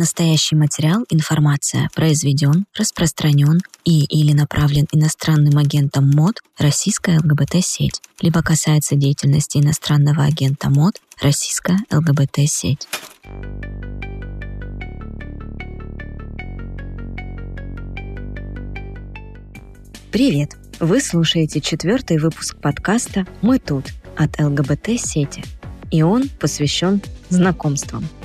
Настоящий материал, информация произведен, распространен и или направлен иностранным агентом МОД Российская ЛГБТ-сеть, либо касается деятельности иностранного агента МОД Российская ЛГБТ-сеть. Привет! Вы слушаете четвертый выпуск подкаста «Мы тут» от ЛГБТ-сети, и он посвящен знакомствам –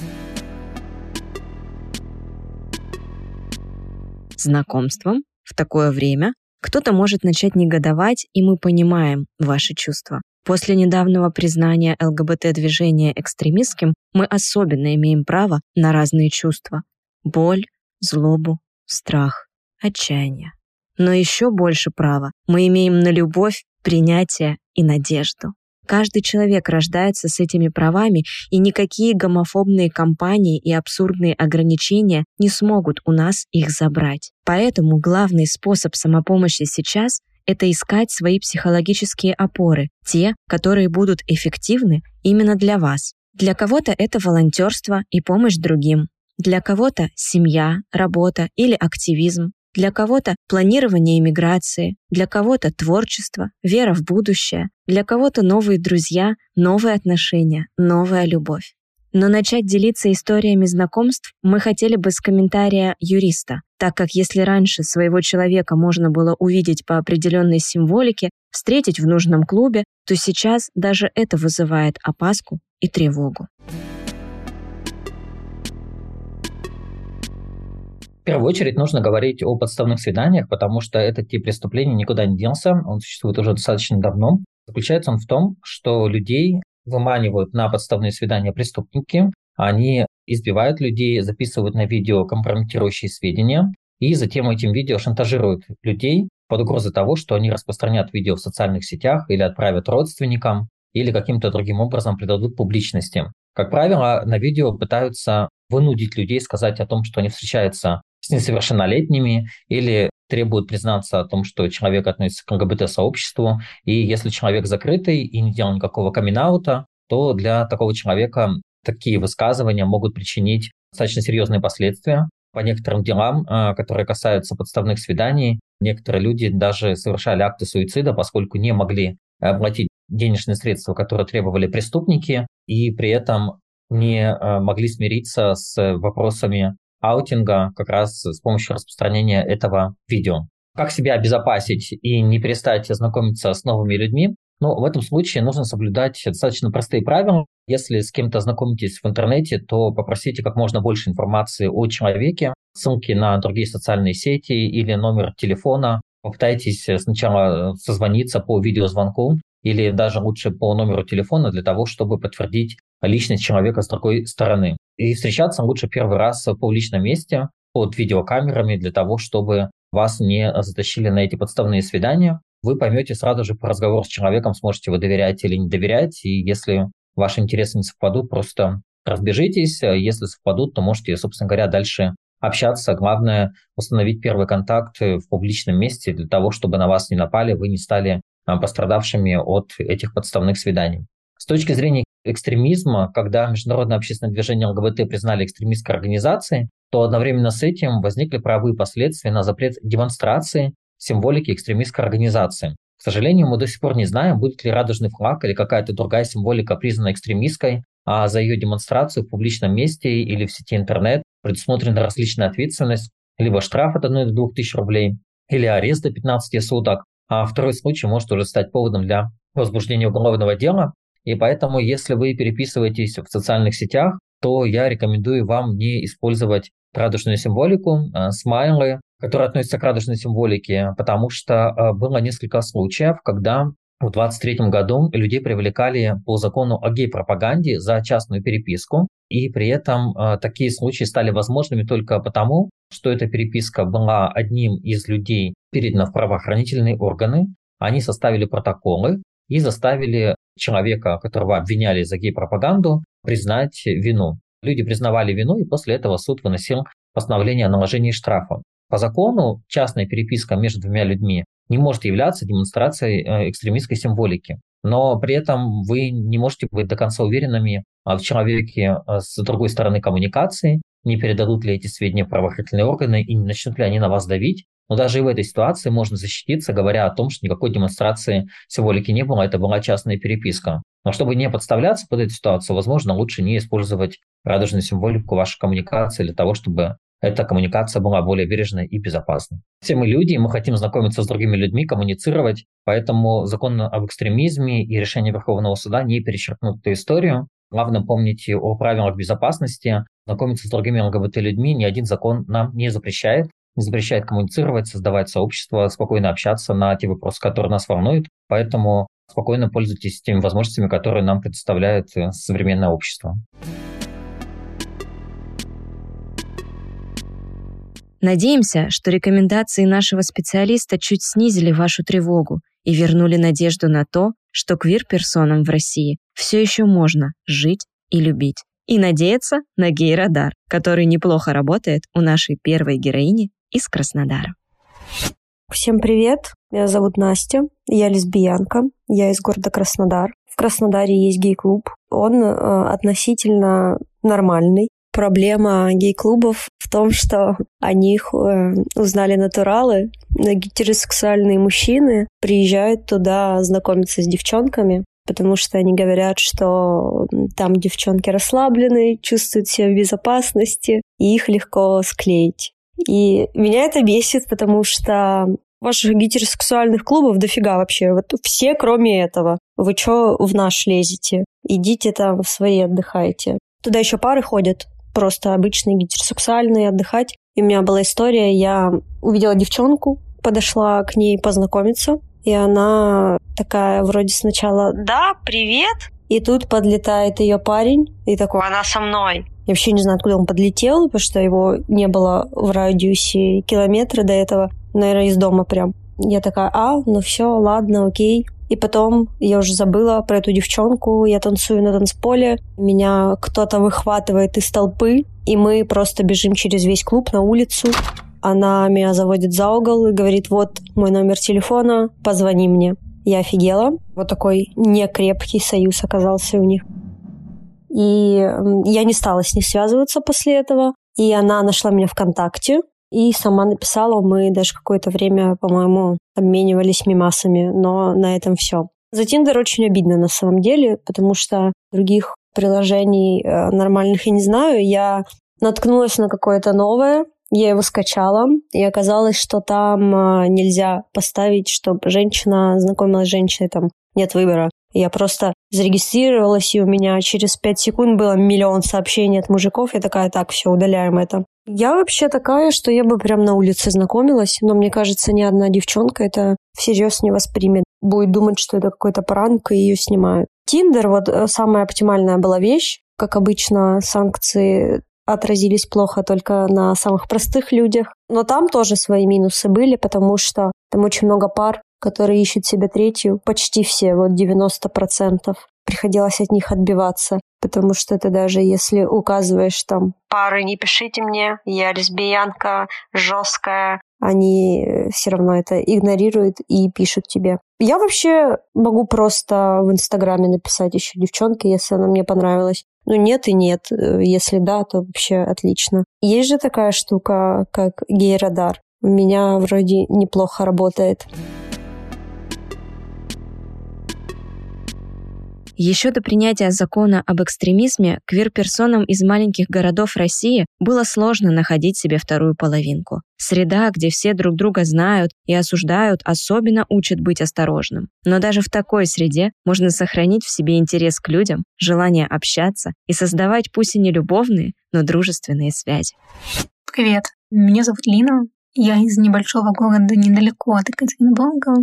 знакомством в такое время кто-то может начать негодовать, и мы понимаем ваши чувства. После недавнего признания ЛГБТ-движения экстремистским мы особенно имеем право на разные чувства. Боль, злобу, страх, отчаяние. Но еще больше права мы имеем на любовь, принятие и надежду. Каждый человек рождается с этими правами, и никакие гомофобные кампании и абсурдные ограничения не смогут у нас их забрать. Поэтому главный способ самопомощи сейчас – это искать свои психологические опоры, те, которые будут эффективны именно для вас. Для кого-то это волонтерство и помощь другим, для кого-то семья, работа или активизм, для кого-то планирование иммиграции, для кого-то творчество, вера в будущее, для кого-то новые друзья, новые отношения, новая любовь. Но начать делиться историями знакомств мы хотели бы с комментария юриста, так как если раньше своего человека можно было увидеть по определенной символике, встретить в нужном клубе, то сейчас даже это вызывает опаску и тревогу. В первую очередь нужно говорить о подставных свиданиях, потому что этот тип преступления никуда не делся, он существует уже достаточно давно. Заключается он в том, что людей выманивают на подставные свидания преступники, они избивают людей, записывают на видео компрометирующие сведения, и затем этим видео шантажируют людей под угрозой того, что они распространят видео в социальных сетях или отправят родственникам, или каким-то другим образом придадут публичности. Как правило, на видео пытаются вынудить людей сказать о том, что они встречаются с несовершеннолетними или требуют признаться о том, что человек относится к ЛГБТ-сообществу. И если человек закрытый и не делал никакого камин то для такого человека такие высказывания могут причинить достаточно серьезные последствия. По некоторым делам, а, которые касаются подставных свиданий, некоторые люди даже совершали акты суицида, поскольку не могли оплатить денежные средства, которые требовали преступники, и при этом не а, могли смириться с вопросами аутинга как раз с помощью распространения этого видео. Как себя обезопасить и не перестать знакомиться с новыми людьми? Ну, в этом случае нужно соблюдать достаточно простые правила. Если с кем-то знакомитесь в интернете, то попросите как можно больше информации о человеке, ссылки на другие социальные сети или номер телефона. Попытайтесь сначала созвониться по видеозвонку или даже лучше по номеру телефона для того, чтобы подтвердить личность человека с другой стороны. И встречаться лучше первый раз в публичном месте под видеокамерами для того, чтобы вас не затащили на эти подставные свидания. Вы поймете сразу же по разговору с человеком, сможете вы доверять или не доверять. И если ваши интересы не совпадут, просто разбежитесь. Если совпадут, то можете, собственно говоря, дальше общаться. Главное установить первый контакт в публичном месте для того, чтобы на вас не напали, вы не стали а, пострадавшими от этих подставных свиданий. С точки зрения экстремизма, когда международное общественное движение ЛГБТ признали экстремистской организацией, то одновременно с этим возникли правовые последствия на запрет демонстрации символики экстремистской организации. К сожалению, мы до сих пор не знаем, будет ли радужный флаг или какая-то другая символика признана экстремистской, а за ее демонстрацию в публичном месте или в сети интернет предусмотрена различная ответственность, либо штраф от 1 до 2 тысяч рублей, или арест до 15 суток, а второй случай может уже стать поводом для возбуждения уголовного дела, и поэтому, если вы переписываетесь в социальных сетях, то я рекомендую вам не использовать радужную символику, а, смайлы, которые относятся к радужной символике, потому что а, было несколько случаев, когда в 2023 году людей привлекали по закону о гей-пропаганде за частную переписку, и при этом э, такие случаи стали возможными только потому, что эта переписка была одним из людей передана в правоохранительные органы, они составили протоколы, и заставили человека, которого обвиняли за гей-пропаганду, признать вину. Люди признавали вину, и после этого суд выносил постановление о наложении штрафа. По закону частная переписка между двумя людьми не может являться демонстрацией э, экстремистской символики. Но при этом вы не можете быть до конца уверенными в человеке э, с другой стороны коммуникации, не передадут ли эти сведения правоохранительные органы и не начнут ли они на вас давить. Но даже и в этой ситуации можно защититься, говоря о том, что никакой демонстрации символики не было, это была частная переписка. Но чтобы не подставляться под эту ситуацию, возможно, лучше не использовать радужную символику вашей коммуникации для того, чтобы эта коммуникация была более бережной и безопасной. Все мы люди, и мы хотим знакомиться с другими людьми, коммуницировать, поэтому закон об экстремизме и решение Верховного суда не перечеркнут эту историю. Главное помнить о правилах безопасности, знакомиться с другими ЛГБТ-людьми. Ни один закон нам не запрещает. Не запрещает коммуницировать, создавать сообщество, спокойно общаться на те вопросы, которые нас волнуют. Поэтому спокойно пользуйтесь теми возможностями, которые нам предоставляет э, современное общество. Надеемся, что рекомендации нашего специалиста чуть снизили вашу тревогу и вернули надежду на то, что квир-персонам в России все еще можно жить и любить. И надеяться на гей-радар, который неплохо работает у нашей первой героини из Краснодара. Всем привет, меня зовут Настя, я лесбиянка, я из города Краснодар. В Краснодаре есть гей-клуб, он э, относительно нормальный. Проблема гей-клубов в том, что о них э, узнали натуралы, гетеросексуальные мужчины приезжают туда знакомиться с девчонками, потому что они говорят, что там девчонки расслаблены, чувствуют себя в безопасности, и их легко склеить. И меня это бесит, потому что ваших гетеросексуальных клубов дофига вообще. Вот все, кроме этого. Вы чё в наш лезете? Идите там в свои отдыхайте. Туда еще пары ходят, просто обычные гетеросексуальные, отдыхать. И у меня была история, я увидела девчонку, подошла к ней познакомиться, и она такая вроде сначала «Да, привет!» И тут подлетает ее парень и такой «Она со мной!» Я вообще не знаю, откуда он подлетел, потому что его не было в радиусе километра до этого, наверное, из дома прям. Я такая, а, ну все, ладно, окей. И потом я уже забыла про эту девчонку, я танцую на танцполе, меня кто-то выхватывает из толпы, и мы просто бежим через весь клуб на улицу. Она меня заводит за угол и говорит, вот мой номер телефона, позвони мне. Я офигела. Вот такой некрепкий союз оказался у них. И я не стала с ней связываться после этого. И она нашла меня ВКонтакте и сама написала. Мы даже какое-то время, по-моему, обменивались мимасами, но на этом все. За Тиндер очень обидно на самом деле, потому что других приложений э, нормальных я не знаю. Я наткнулась на какое-то новое, я его скачала, и оказалось, что там э, нельзя поставить, чтобы женщина знакомилась с женщиной, там нет выбора. Я просто зарегистрировалась, и у меня через пять секунд было миллион сообщений от мужиков. Я такая, так, все, удаляем это. Я вообще такая, что я бы прям на улице знакомилась, но мне кажется, ни одна девчонка это всерьез не воспримет. Будет думать, что это какой-то пранк, и ее снимают. Тиндер вот э, самая оптимальная была вещь. Как обычно, санкции отразились плохо только на самых простых людях. Но там тоже свои минусы были, потому что там очень много пар, которые ищут себе третью, почти все, вот 90%. Приходилось от них отбиваться, потому что это даже если указываешь там «Пары, не пишите мне, я лесбиянка, жесткая», они э, все равно это игнорируют и пишут тебе. Я вообще могу просто в Инстаграме написать еще девчонке, если она мне понравилась. Ну, нет и нет. Э, если да, то вообще отлично. Есть же такая штука, как гей-радар. У меня вроде неплохо работает. Еще до принятия закона об экстремизме квир-персонам из маленьких городов России было сложно находить себе вторую половинку. Среда, где все друг друга знают и осуждают, особенно учат быть осторожным. Но даже в такой среде можно сохранить в себе интерес к людям, желание общаться и создавать пусть и не любовные, но дружественные связи. Привет, меня зовут Лина. Я из небольшого города недалеко от Екатеринбурга.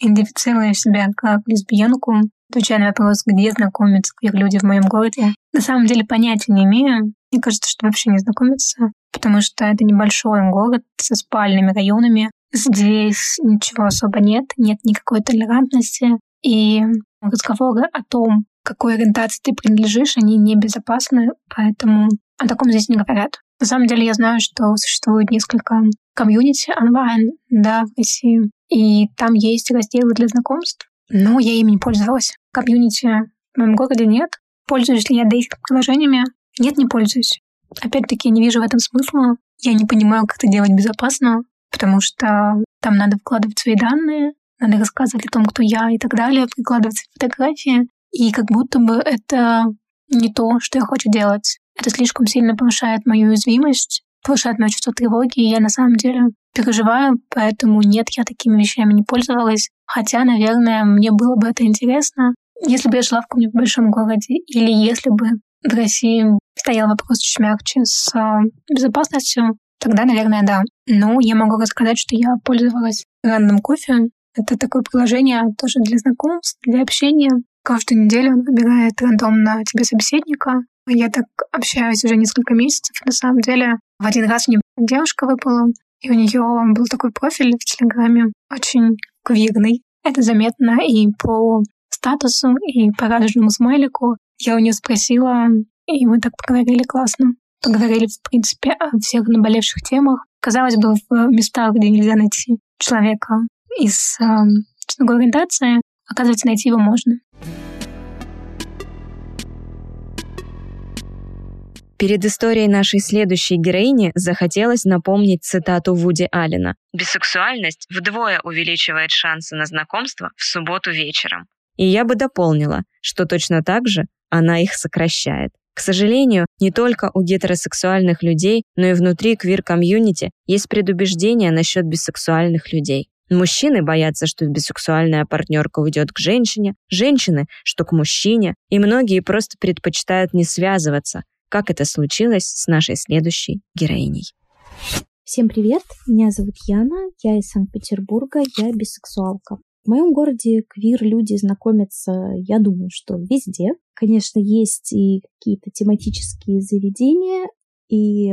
Идентифицирую себя как лесбиянку, Отвечая на вопрос, где знакомятся квир-люди в моем городе, на самом деле понятия не имею. Мне кажется, что вообще не знакомятся, потому что это небольшой город со спальными районами. Здесь ничего особо нет, нет никакой толерантности. И разговоры о том, какой ориентации ты принадлежишь, они небезопасны, поэтому о таком здесь не говорят. На самом деле я знаю, что существует несколько комьюнити онлайн, да, в России, и там есть разделы для знакомств, но я ими не пользовалась. Комьюнити в моем городе нет. Пользуюсь ли я dating-приложениями? Нет, не пользуюсь. опять-таки, не вижу в этом смысла. Я не понимаю, как это делать безопасно, потому что там надо вкладывать свои данные, надо рассказывать о том, кто я и так далее, прикладывать фотографии. И как будто бы это не то, что я хочу делать. Это слишком сильно повышает мою уязвимость, повышает мое чувство тревоги, и я на самом деле переживаю, поэтому нет, я такими вещами не пользовалась. Хотя, наверное, мне было бы это интересно, если бы я жила в каком-нибудь большом городе, или если бы в России стоял вопрос чуть мягче с а, безопасностью, тогда, наверное, да. Но я могу рассказать, что я пользовалась рандом кофе. Это такое приложение тоже для знакомств, для общения. Каждую неделю он выбирает рандомно тебе собеседника. Я так общаюсь уже несколько месяцев. На самом деле, в один раз мне девушка выпала, и у нее был такой профиль в Телеграме, очень квирный. Это заметно и по статусу, и по радужному смайлику. Я у нее спросила, и мы так поговорили классно. Поговорили, в принципе, о всех наболевших темах. Казалось бы, в местах, где нельзя найти человека из э, ориентации, оказывается, найти его можно. Перед историей нашей следующей героини захотелось напомнить цитату Вуди Аллена. «Бисексуальность вдвое увеличивает шансы на знакомство в субботу вечером». И я бы дополнила, что точно так же она их сокращает. К сожалению, не только у гетеросексуальных людей, но и внутри квир-комьюнити есть предубеждения насчет бисексуальных людей. Мужчины боятся, что бисексуальная партнерка уйдет к женщине, женщины, что к мужчине, и многие просто предпочитают не связываться, как это случилось с нашей следующей героиней. Всем привет, меня зовут Яна, я из Санкт-Петербурга, я бисексуалка. В моем городе квир-люди знакомятся, я думаю, что везде. Конечно, есть и какие-то тематические заведения, и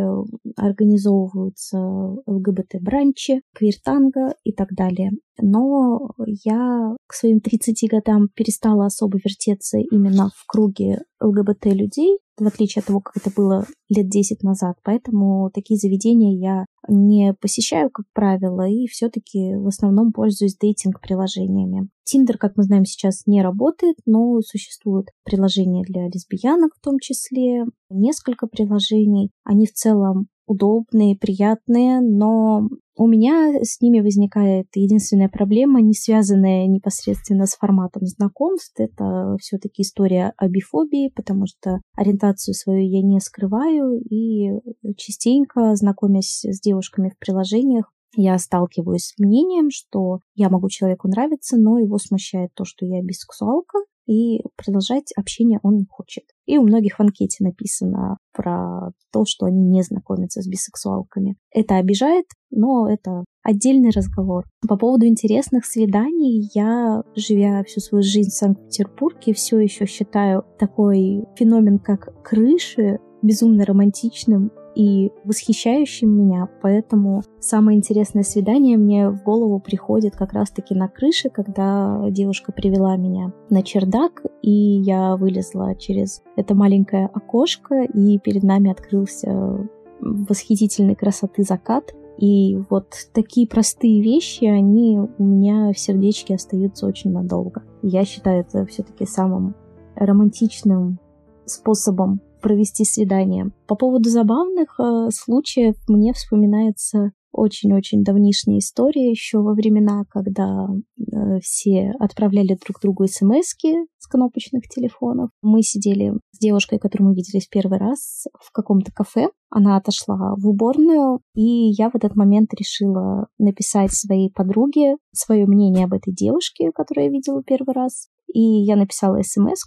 организовываются ЛГБТ-бранчи, квир-танго и так далее. Но я к своим 30 годам перестала особо вертеться именно в круге ЛГБТ-людей, в отличие от того, как это было лет 10 назад. Поэтому такие заведения я не посещаю, как правило, и все-таки в основном пользуюсь дейтинг-приложениями. Тиндер, как мы знаем, сейчас не работает, но существуют приложения для лесбиянок в том числе, несколько приложений. Они в целом удобные, приятные, но у меня с ними возникает единственная проблема, не связанная непосредственно с форматом знакомств. Это все-таки история о бифобии, потому что ориентацию свою я не скрываю, и частенько, знакомясь с девушками в приложениях, я сталкиваюсь с мнением, что я могу человеку нравиться, но его смущает то, что я бисексуалка, и продолжать общение он не хочет. И у многих в анкете написано про то, что они не знакомятся с бисексуалками. Это обижает, но это отдельный разговор. По поводу интересных свиданий, я, живя всю свою жизнь в Санкт-Петербурге, все еще считаю такой феномен, как крыши, безумно романтичным и восхищающим меня, поэтому самое интересное свидание мне в голову приходит как раз-таки на крыше, когда девушка привела меня на чердак, и я вылезла через это маленькое окошко, и перед нами открылся восхитительной красоты закат. И вот такие простые вещи, они у меня в сердечке остаются очень надолго. Я считаю это все-таки самым романтичным способом провести свидание. По поводу забавных э, случаев мне вспоминается очень-очень давнишняя история еще во времена, когда э, все отправляли друг другу смс с кнопочных телефонов. Мы сидели с девушкой, которую мы виделись первый раз в каком-то кафе. Она отошла в уборную, и я в этот момент решила написать своей подруге свое мнение об этой девушке, которую я видела первый раз. И я написала смс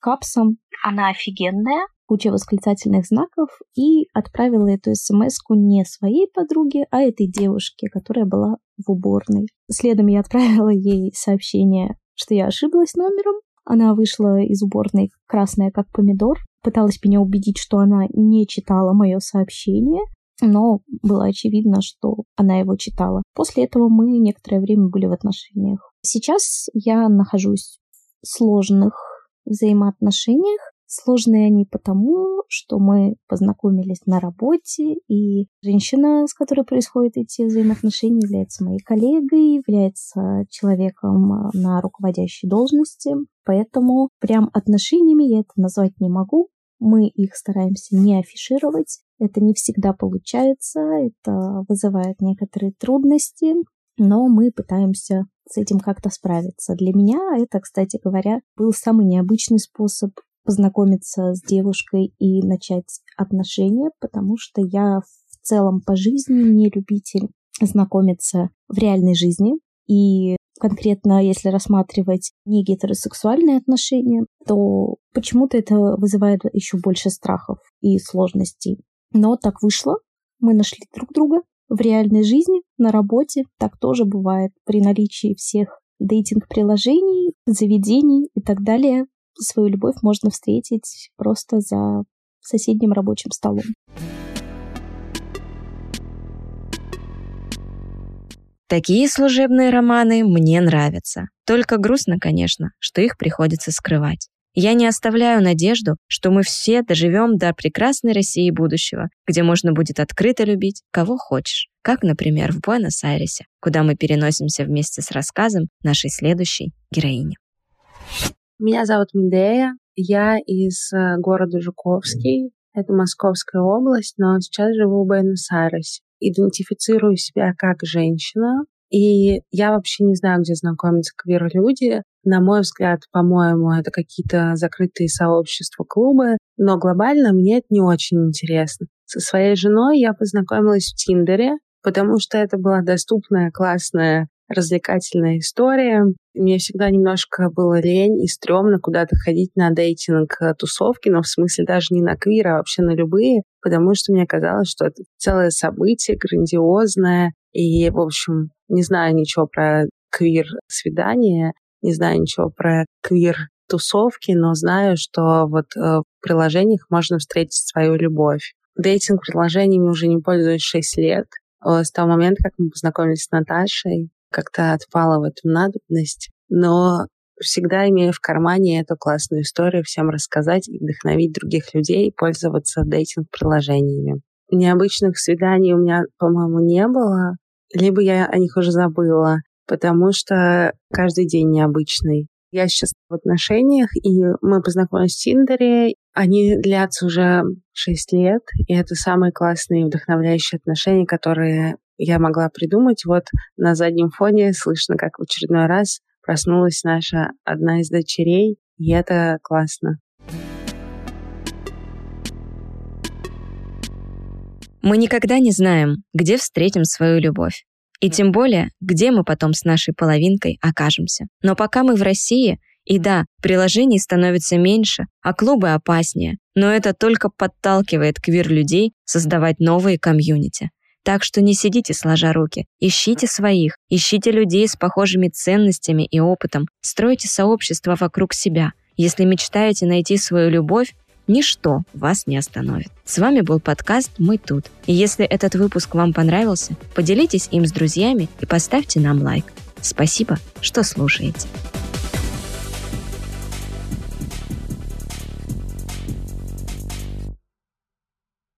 капсом. Она офигенная, куча восклицательных знаков и отправила эту смс не своей подруге, а этой девушке, которая была в уборной. Следом я отправила ей сообщение, что я ошиблась номером. Она вышла из уборной красная, как помидор, пыталась меня убедить, что она не читала мое сообщение, но было очевидно, что она его читала. После этого мы некоторое время были в отношениях. Сейчас я нахожусь в сложных взаимоотношениях, Сложные они потому, что мы познакомились на работе, и женщина, с которой происходят эти взаимоотношения, является моей коллегой, является человеком а, на руководящей должности. Поэтому прям отношениями я это назвать не могу. Мы их стараемся не афишировать. Это не всегда получается, это вызывает некоторые трудности, но мы пытаемся с этим как-то справиться. Для меня это, кстати говоря, был самый необычный способ познакомиться с девушкой и начать отношения, потому что я в целом по жизни не любитель знакомиться в реальной жизни. И конкретно, если рассматривать не гетеросексуальные отношения, то почему-то это вызывает еще больше страхов и сложностей. Но так вышло. Мы нашли друг друга в реальной жизни, на работе. Так тоже бывает при наличии всех дейтинг-приложений, заведений и так далее. Свою любовь можно встретить просто за соседним рабочим столом. Такие служебные романы мне нравятся. Только грустно, конечно, что их приходится скрывать. Я не оставляю надежду, что мы все доживем до прекрасной России будущего, где можно будет открыто любить кого хочешь, как, например, в Буэнос-Айресе, куда мы переносимся вместе с рассказом нашей следующей героини. Меня зовут Медея, я из э, города Жуковский, это Московская область, но сейчас живу в Буэнос-Айресе идентифицирую себя как женщина, и я вообще не знаю, где знакомятся квир-люди. На мой взгляд, по-моему, это какие-то закрытые сообщества, клубы. Но глобально мне это не очень интересно. Со своей женой я познакомилась в Тиндере, потому что это была доступная, классная развлекательная история. Мне всегда немножко было лень и стрёмно куда-то ходить на дейтинг-тусовки, но в смысле даже не на квир, а вообще на любые, потому что мне казалось, что это целое событие грандиозное. И, в общем, не знаю ничего про квир-свидание, не знаю ничего про квир-тусовки, но знаю, что вот э, в приложениях можно встретить свою любовь. Дейтинг-приложениями уже не пользуюсь 6 лет. Э, с того момента, как мы познакомились с Наташей, как-то отпала в этом надобность, но всегда имею в кармане эту классную историю всем рассказать и вдохновить других людей пользоваться дейтинг-приложениями. Необычных свиданий у меня, по-моему, не было, либо я о них уже забыла, потому что каждый день необычный. Я сейчас в отношениях, и мы познакомились в Тиндере. Они длятся уже 6 лет, и это самые классные вдохновляющие отношения, которые я могла придумать. Вот на заднем фоне слышно, как в очередной раз проснулась наша одна из дочерей, и это классно. Мы никогда не знаем, где встретим свою любовь. И тем более, где мы потом с нашей половинкой окажемся. Но пока мы в России, и да, приложений становится меньше, а клубы опаснее, но это только подталкивает квир-людей создавать новые комьюнити. Так что не сидите сложа руки, ищите своих, ищите людей с похожими ценностями и опытом, стройте сообщество вокруг себя. Если мечтаете найти свою любовь, ничто вас не остановит. С вами был подкаст «Мы тут». И если этот выпуск вам понравился, поделитесь им с друзьями и поставьте нам лайк. Спасибо, что слушаете.